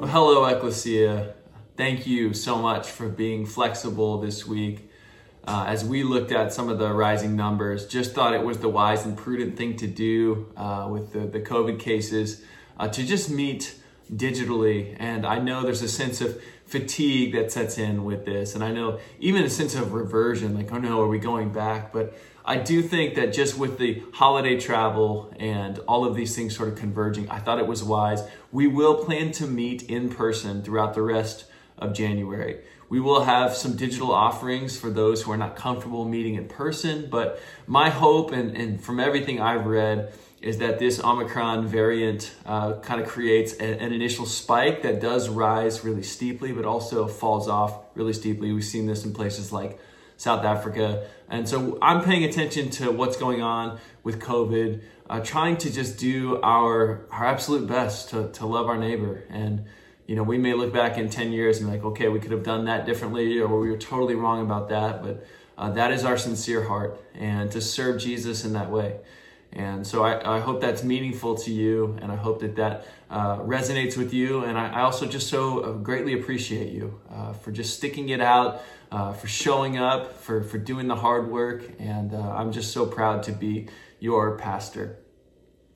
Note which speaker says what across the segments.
Speaker 1: Well, hello, Ecclesia. Thank you so much for being flexible this week. Uh, as we looked at some of the rising numbers, just thought it was the wise and prudent thing to do uh, with the, the COVID cases uh, to just meet digitally. And I know there's a sense of fatigue that sets in with this. And I know even a sense of reversion, like, oh no, are we going back? But I do think that just with the holiday travel and all of these things sort of converging, I thought it was wise. We will plan to meet in person throughout the rest of January. We will have some digital offerings for those who are not comfortable meeting in person, but my hope and, and from everything I've read is that this Omicron variant uh, kind of creates a, an initial spike that does rise really steeply, but also falls off really steeply. We've seen this in places like South Africa. And so I'm paying attention to what's going on with COVID, uh, trying to just do our, our absolute best to, to love our neighbor. And, you know, we may look back in 10 years and be like, okay, we could have done that differently, or we were totally wrong about that. But uh, that is our sincere heart, and to serve Jesus in that way. And so I, I, hope that's meaningful to you, and I hope that that uh, resonates with you. And I, I, also just so uh, greatly appreciate you uh, for just sticking it out, uh, for showing up, for, for doing the hard work. And uh, I'm just so proud to be your pastor.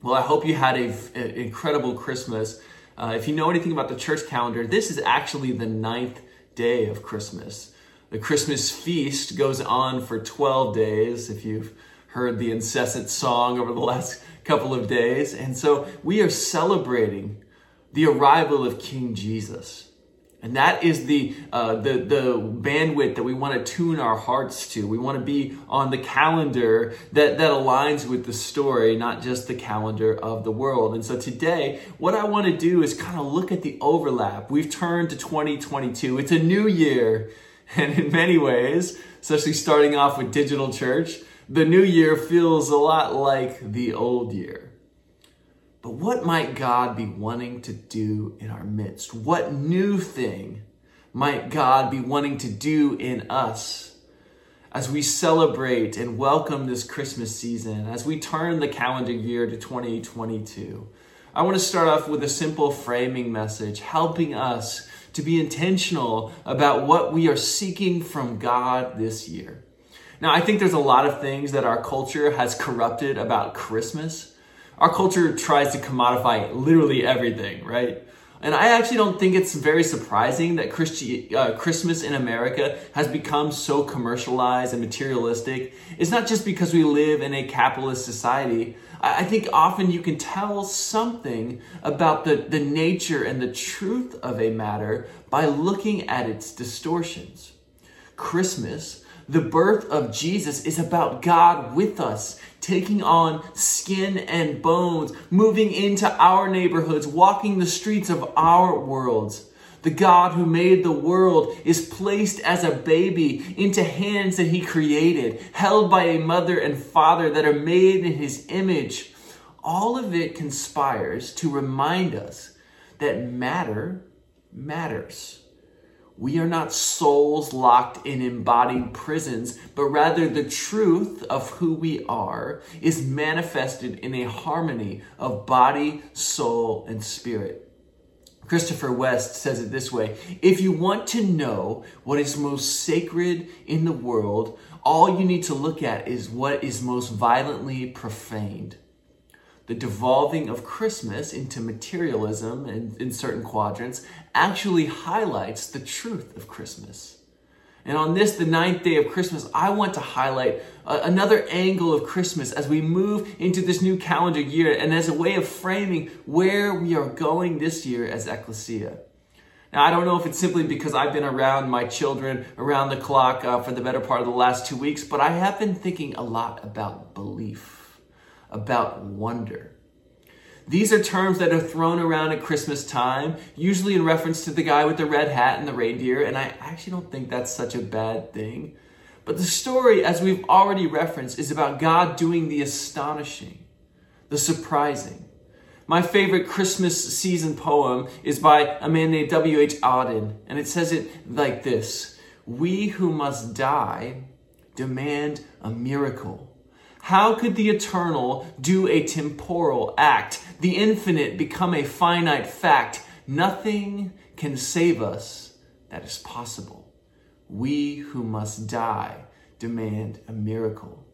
Speaker 1: Well, I hope you had an incredible Christmas. Uh, if you know anything about the church calendar, this is actually the ninth day of Christmas. The Christmas feast goes on for 12 days. If you've heard the incessant song over the last couple of days. And so we are celebrating the arrival of King Jesus. And that is the, uh, the, the bandwidth that we want to tune our hearts to. We want to be on the calendar that, that aligns with the story, not just the calendar of the world. And so today, what I want to do is kind of look at the overlap. We've turned to 2022. It's a new year. And in many ways, especially starting off with digital church, the new year feels a lot like the old year. But what might God be wanting to do in our midst? What new thing might God be wanting to do in us as we celebrate and welcome this Christmas season, as we turn the calendar year to 2022? I want to start off with a simple framing message, helping us to be intentional about what we are seeking from God this year. Now, I think there's a lot of things that our culture has corrupted about Christmas. Our culture tries to commodify literally everything, right? And I actually don't think it's very surprising that Christi- uh, Christmas in America has become so commercialized and materialistic. It's not just because we live in a capitalist society. I, I think often you can tell something about the, the nature and the truth of a matter by looking at its distortions. Christmas the birth of Jesus is about God with us, taking on skin and bones, moving into our neighborhoods, walking the streets of our worlds. The God who made the world is placed as a baby into hands that he created, held by a mother and father that are made in his image. All of it conspires to remind us that matter matters. We are not souls locked in embodied prisons, but rather the truth of who we are is manifested in a harmony of body, soul, and spirit. Christopher West says it this way If you want to know what is most sacred in the world, all you need to look at is what is most violently profaned the devolving of Christmas into materialism in, in certain quadrants actually highlights the truth of Christmas. And on this, the ninth day of Christmas, I want to highlight another angle of Christmas as we move into this new calendar year and as a way of framing where we are going this year as Ecclesia. Now, I don't know if it's simply because I've been around my children around the clock uh, for the better part of the last two weeks, but I have been thinking a lot about belief about wonder. These are terms that are thrown around at Christmas time, usually in reference to the guy with the red hat and the reindeer, and I actually don't think that's such a bad thing. But the story, as we've already referenced, is about God doing the astonishing, the surprising. My favorite Christmas season poem is by a man named W.H. Auden, and it says it like this We who must die demand a miracle how could the eternal do a temporal act? The infinite become a finite fact? Nothing can save us that is possible. We who must die demand a miracle.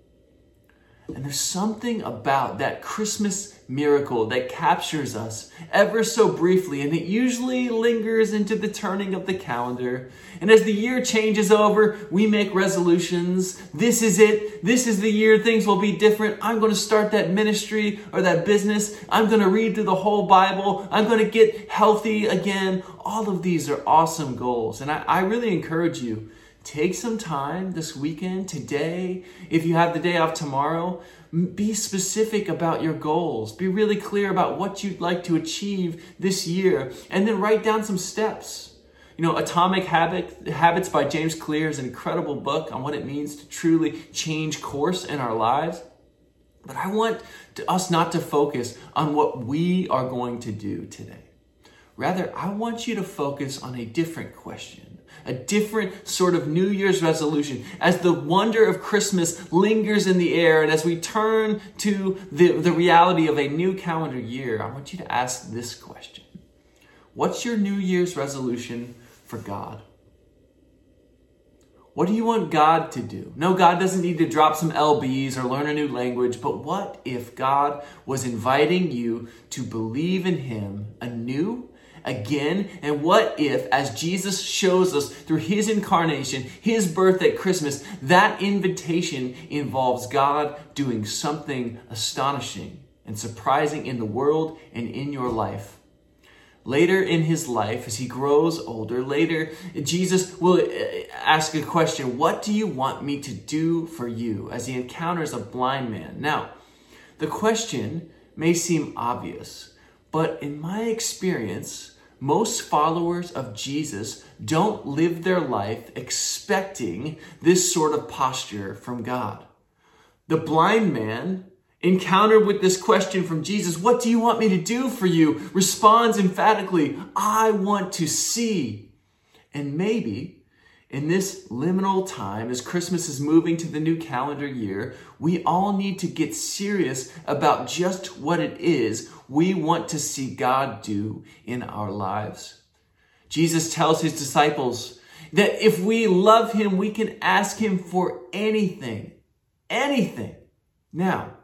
Speaker 1: And there's something about that Christmas miracle that captures us ever so briefly, and it usually lingers into the turning of the calendar. And as the year changes over, we make resolutions. This is it. This is the year things will be different. I'm going to start that ministry or that business. I'm going to read through the whole Bible. I'm going to get healthy again. All of these are awesome goals. And I, I really encourage you Take some time this weekend, today, if you have the day off tomorrow, be specific about your goals. Be really clear about what you'd like to achieve this year, and then write down some steps. You know, Atomic Habit, Habits by James Clear is an incredible book on what it means to truly change course in our lives. But I want to, us not to focus on what we are going to do today. Rather, I want you to focus on a different question a different sort of New Year's resolution. As the wonder of Christmas lingers in the air, and as we turn to the, the reality of a new calendar year, I want you to ask this question What's your New Year's resolution for God? What do you want God to do? No, God doesn't need to drop some LBs or learn a new language, but what if God was inviting you to believe in Him anew again? And what if, as Jesus shows us through his incarnation, his birth at Christmas, that invitation involves God doing something astonishing and surprising in the world and in your life? Later in his life, as he grows older, later, Jesus will uh, ask a question What do you want me to do for you? as he encounters a blind man. Now, the question may seem obvious, but in my experience, most followers of Jesus don't live their life expecting this sort of posture from God. The blind man, encountered with this question from Jesus, What do you want me to do for you? responds emphatically, I want to see. And maybe in this liminal time, as Christmas is moving to the new calendar year, we all need to get serious about just what it is we want to see God do in our lives. Jesus tells his disciples that if we love him, we can ask him for anything. Anything. Now,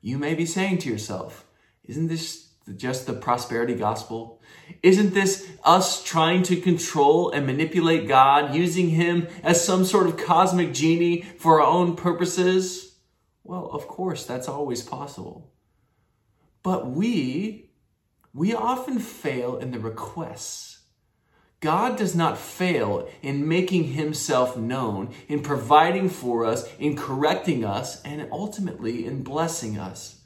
Speaker 1: you may be saying to yourself, isn't this just the prosperity gospel? Isn't this us trying to control and manipulate God, using Him as some sort of cosmic genie for our own purposes? Well, of course, that's always possible. But we, we often fail in the requests. God does not fail in making himself known, in providing for us, in correcting us, and ultimately in blessing us.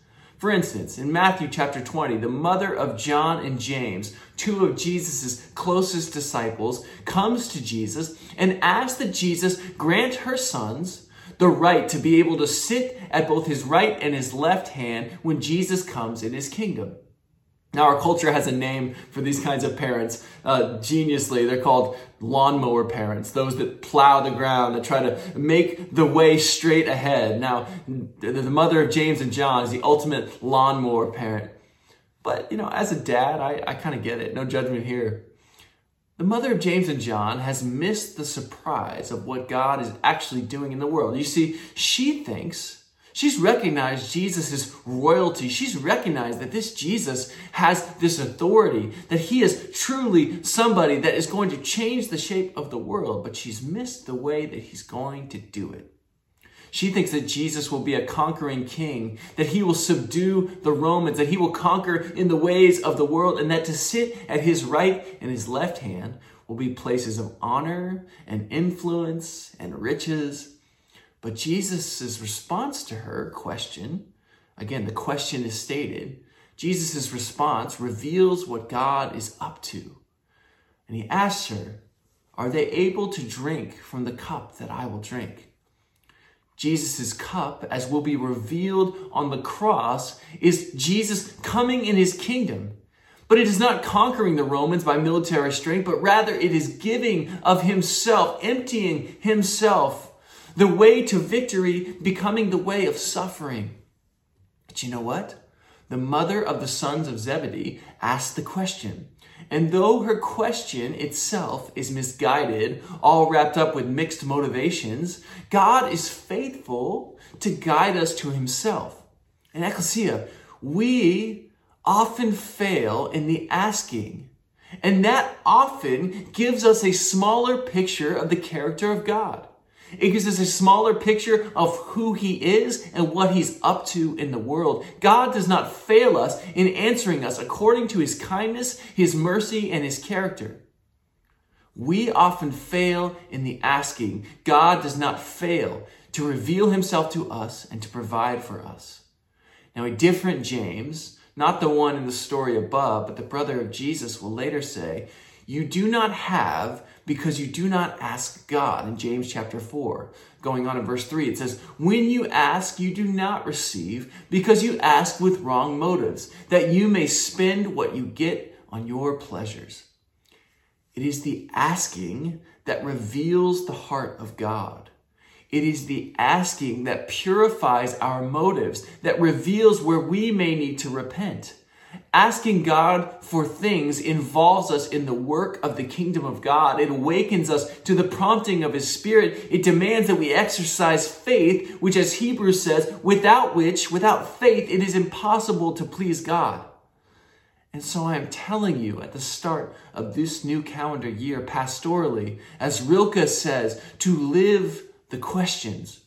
Speaker 1: For instance, in Matthew chapter 20, the mother of John and James, two of Jesus' closest disciples, comes to Jesus and asks that Jesus grant her sons the right to be able to sit at both his right and his left hand when Jesus comes in his kingdom. Now, our culture has a name for these kinds of parents. Uh, geniusly, they're called lawnmower parents, those that plow the ground, that try to make the way straight ahead. Now, the mother of James and John is the ultimate lawnmower parent. But, you know, as a dad, I, I kind of get it. No judgment here. The mother of James and John has missed the surprise of what God is actually doing in the world. You see, she thinks She's recognized Jesus' royalty. She's recognized that this Jesus has this authority, that he is truly somebody that is going to change the shape of the world, but she's missed the way that he's going to do it. She thinks that Jesus will be a conquering king, that he will subdue the Romans, that he will conquer in the ways of the world, and that to sit at his right and his left hand will be places of honor and influence and riches but Jesus' response to her question, again, the question is stated, Jesus' response reveals what God is up to. And he asks her, Are they able to drink from the cup that I will drink? Jesus' cup, as will be revealed on the cross, is Jesus coming in his kingdom. But it is not conquering the Romans by military strength, but rather it is giving of himself, emptying himself the way to victory becoming the way of suffering. But you know what? the mother of the sons of Zebedee, asked the question. And though her question itself is misguided, all wrapped up with mixed motivations, God is faithful to guide us to himself. In Ecclesia, we often fail in the asking. And that often gives us a smaller picture of the character of God. It gives us a smaller picture of who he is and what he's up to in the world. God does not fail us in answering us according to his kindness, his mercy, and his character. We often fail in the asking. God does not fail to reveal himself to us and to provide for us. Now, a different James, not the one in the story above, but the brother of Jesus, will later say, You do not have because you do not ask God. In James chapter 4, going on in verse 3, it says, When you ask, you do not receive because you ask with wrong motives, that you may spend what you get on your pleasures. It is the asking that reveals the heart of God. It is the asking that purifies our motives, that reveals where we may need to repent. Asking God for things involves us in the work of the kingdom of God. It awakens us to the prompting of His Spirit. It demands that we exercise faith, which, as Hebrews says, without which, without faith, it is impossible to please God. And so I am telling you at the start of this new calendar year, pastorally, as Rilke says, to live the questions.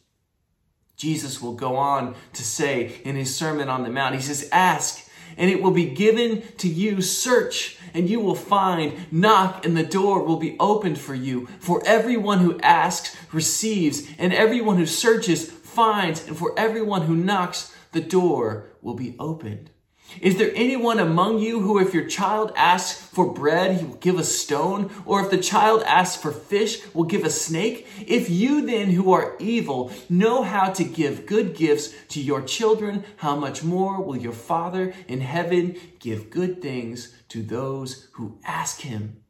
Speaker 1: Jesus will go on to say in his Sermon on the Mount, he says, Ask and it will be given to you. Search, and you will find. Knock, and the door will be opened for you. For everyone who asks receives, and everyone who searches finds, and for everyone who knocks, the door will be opened. Is there anyone among you who, if your child asks for bread, he will give a stone? Or if the child asks for fish, will give a snake? If you then, who are evil, know how to give good gifts to your children, how much more will your Father in heaven give good things to those who ask him?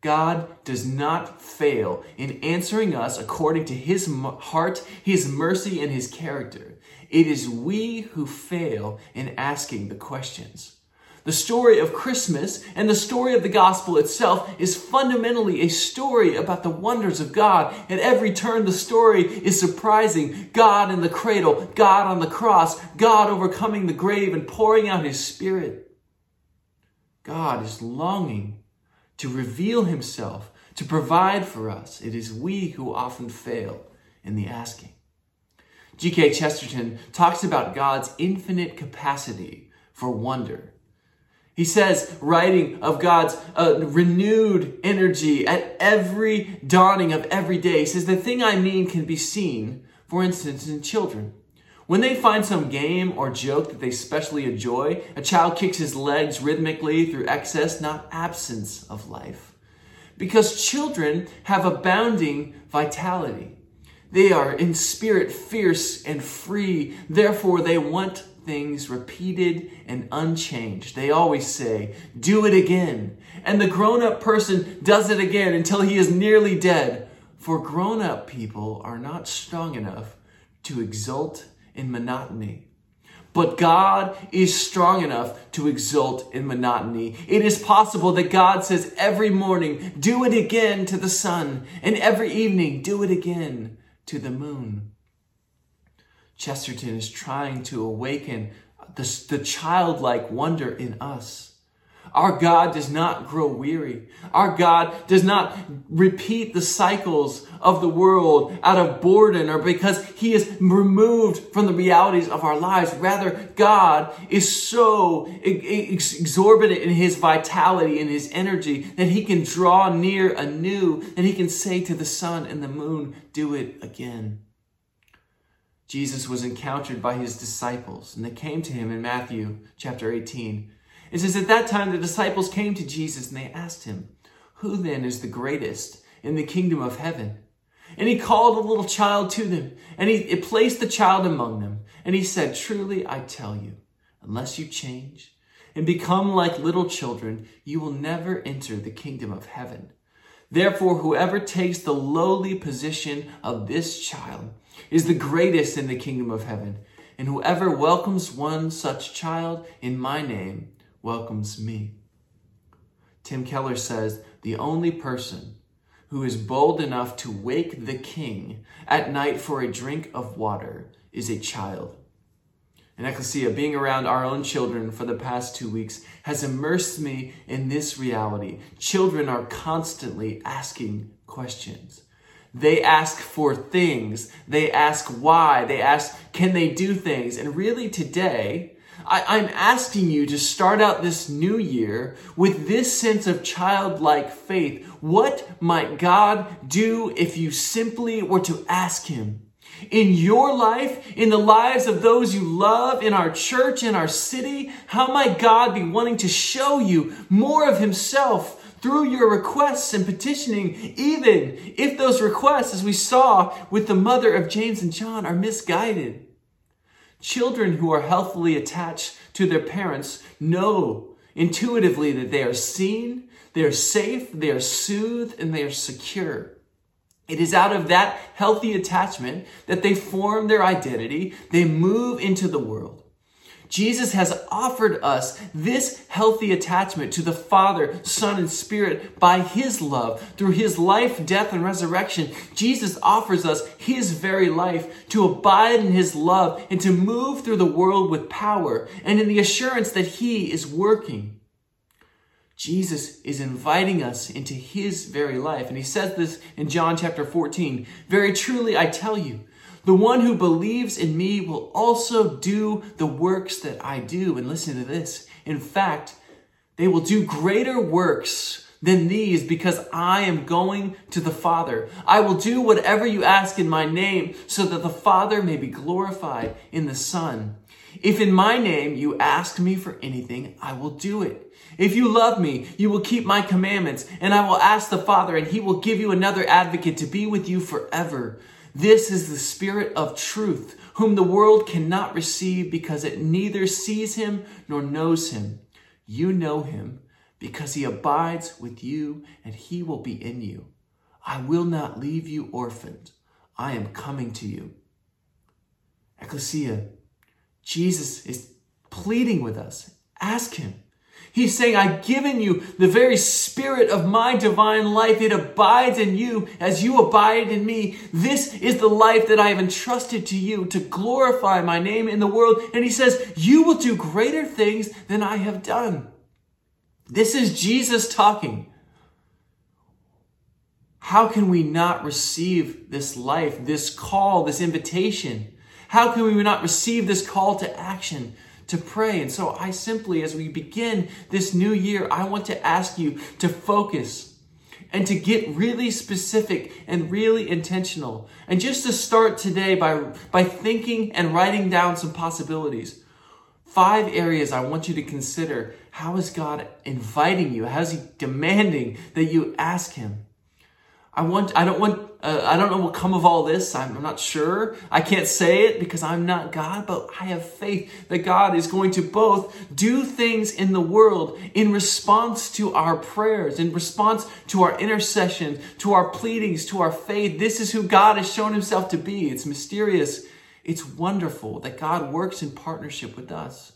Speaker 1: God does not fail in answering us according to his heart, his mercy, and his character. It is we who fail in asking the questions. The story of Christmas and the story of the gospel itself is fundamentally a story about the wonders of God. At every turn, the story is surprising. God in the cradle, God on the cross, God overcoming the grave and pouring out his spirit. God is longing to reveal himself, to provide for us. It is we who often fail in the asking. G.K. Chesterton talks about God's infinite capacity for wonder. He says, writing of God's uh, renewed energy at every dawning of every day, he says, The thing I mean can be seen, for instance, in children. When they find some game or joke that they specially enjoy, a child kicks his legs rhythmically through excess, not absence of life. Because children have abounding vitality. They are in spirit fierce and free. Therefore, they want things repeated and unchanged. They always say, do it again. And the grown up person does it again until he is nearly dead. For grown up people are not strong enough to exult in monotony. But God is strong enough to exult in monotony. It is possible that God says every morning, do it again to the sun, and every evening, do it again to the moon. Chesterton is trying to awaken the, the childlike wonder in us our God does not grow weary. Our God does not repeat the cycles of the world out of boredom or because he is removed from the realities of our lives. Rather, God is so exorbitant in his vitality and his energy that he can draw near anew and he can say to the sun and the moon, do it again. Jesus was encountered by his disciples and they came to him in Matthew chapter 18 it says, At that time the disciples came to Jesus and they asked him, Who then is the greatest in the kingdom of heaven? And he called a little child to them, and he placed the child among them. And he said, Truly I tell you, unless you change and become like little children, you will never enter the kingdom of heaven. Therefore, whoever takes the lowly position of this child is the greatest in the kingdom of heaven. and whoever welcomes one such child in my name welcomes me. Tim Keller says the only person who is bold enough to wake the king at night for a drink of water is a child. And Ecclesia, being around our own children for the past two weeks has immersed me in this reality. Children are constantly asking questions. They ask for things. They ask why. They ask, can they do things? And really today, I, am asking you to start out this new year with this sense of childlike faith. What might God do if you simply were to ask Him? In your life, in the lives of those you love, in our church, in our city, how might God be wanting to show you more of Himself through your requests and petitioning, even if those requests, as we saw with the mother of James and John, are misguided. Children who are healthily attached to their parents know intuitively that they are seen, they are safe, they are soothed, and they are secure. It is out of that healthy attachment that they form their identity, they move into the world. Jesus has offered us this healthy attachment to the Father, Son, and Spirit by His love. Through His life, death, and resurrection, Jesus offers us His very life to abide in His love and to move through the world with power and in the assurance that He is working. Jesus is inviting us into His very life. And He says this in John chapter 14 Very truly, I tell you, the one who believes in me will also do the works that I do. And listen to this. In fact, they will do greater works than these because I am going to the Father. I will do whatever you ask in my name so that the Father may be glorified in the Son. If in my name you ask me for anything, I will do it. If you love me, you will keep my commandments, and I will ask the Father, and he will give you another advocate to be with you forever this is the Spirit of truth, whom the world cannot receive because it neither sees him nor knows him. You know him because he abides with you and he will be in you. I will not leave you orphaned. I am coming to you. Ecclesia, Jesus is pleading with us. Ask him. He's saying, I've given you the very spirit of my divine life. It abides in you as you abide in me. This is the life that I have entrusted to you to glorify my name in the world. And he says, you will do greater things than I have done. This is Jesus talking. How can we not receive this life, this call, this invitation? How can we not receive this call to action? To pray. And so I simply, as we begin this new year, I want to ask you to focus and to get really specific and really intentional. And just to start today by, by thinking and writing down some possibilities. Five areas I want you to consider. How is God inviting you? How is He demanding that you ask Him? I want, I don't want, uh, I don't know what come of all this. I'm, I'm not sure. I can't say it because I'm not God, but I have faith that God is going to both do things in the world in response to our prayers, in response to our intercession, to our pleadings, to our faith. This is who God has shown himself to be. It's mysterious. It's wonderful that God works in partnership with us.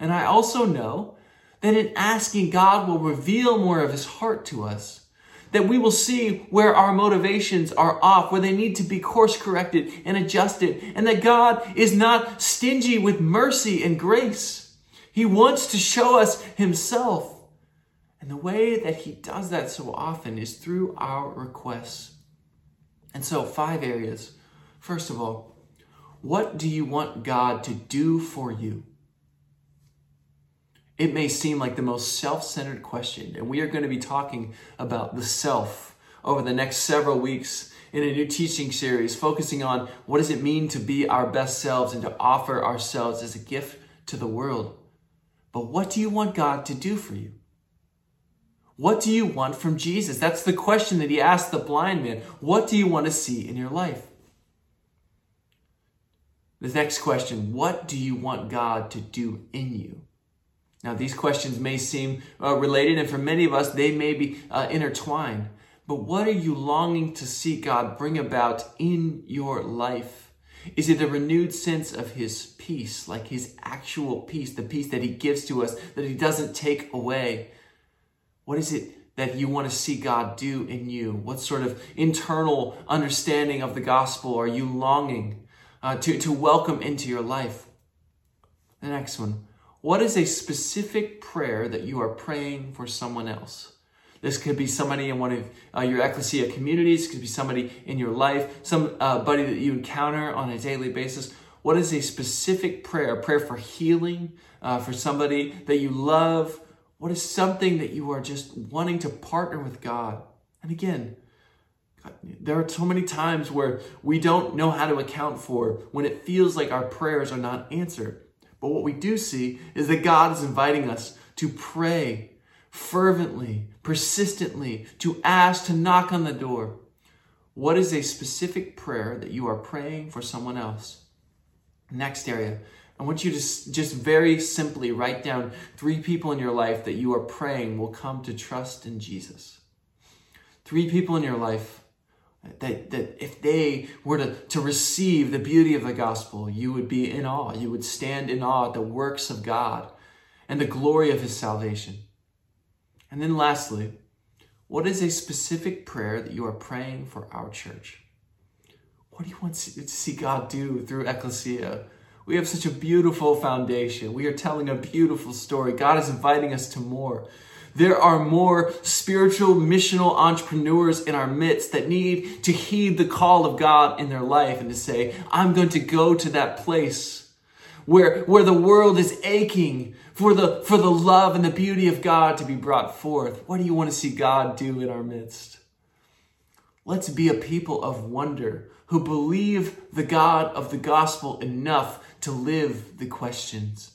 Speaker 1: And I also know that in asking, God will reveal more of his heart to us that we will see where our motivations are off, where they need to be course corrected and adjusted, and that God is not stingy with mercy and grace. He wants to show us Himself. And the way that He does that so often is through our requests. And so, five areas. First of all, what do you want God to do for you? It may seem like the most self centered question, and we are going to be talking about the self over the next several weeks in a new teaching series focusing on what does it mean to be our best selves and to offer ourselves as a gift to the world. But what do you want God to do for you? What do you want from Jesus? That's the question that he asked the blind man. What do you want to see in your life? The next question What do you want God to do in you? Now, these questions may seem uh, related, and for many of us, they may be uh, intertwined. But what are you longing to see God bring about in your life? Is it a renewed sense of his peace, like his actual peace, the peace that he gives to us, that he doesn't take away? What is it that you want to see God do in you? What sort of internal understanding of the gospel are you longing uh, to, to welcome into your life? The next one. What is a specific prayer that you are praying for someone else? This could be somebody in one of uh, your ecclesia communities. It could be somebody in your life, somebody uh, that you encounter on a daily basis. What is a specific prayer? A prayer for healing, uh, for somebody that you love. What is something that you are just wanting to partner with God? And again, there are so many times where we don't know how to account for when it feels like our prayers are not answered. But what we do see is that God is inviting us to pray fervently, persistently, to ask, to knock on the door. What is a specific prayer that you are praying for someone else? Next area. I want you to just very simply write down three people in your life that you are praying will come to trust in Jesus. Three people in your life that, that if they were to, to receive the beauty of the gospel, you would be in awe. You would stand in awe at the works of God and the glory of his salvation. And then lastly, what is a specific prayer that you are praying for our church? What do you want to see God do through Ecclesia? We have such a beautiful foundation. We are telling a beautiful story. God is inviting us to more. There are more spiritual missional entrepreneurs in our midst that need to heed the call of God in their life and to say, I'm going to go to that place where, where the world is aching for the, for the love and the beauty of God to be brought forth. What do you want to see God do in our midst? Let's be a people of wonder who believe the God of the gospel enough to live the questions.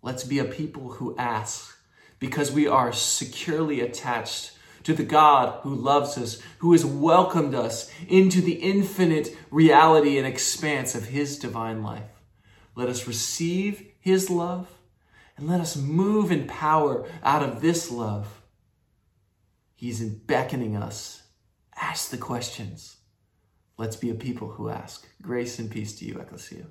Speaker 1: Let's be a people who ask because we are securely attached to the God who loves us, who has welcomed us into the infinite reality and expanse of his divine life. Let us receive his love and let us move in power out of this love. He's beckoning us. Ask the questions. Let's be a people who ask. Grace and peace to you, Ecclesia.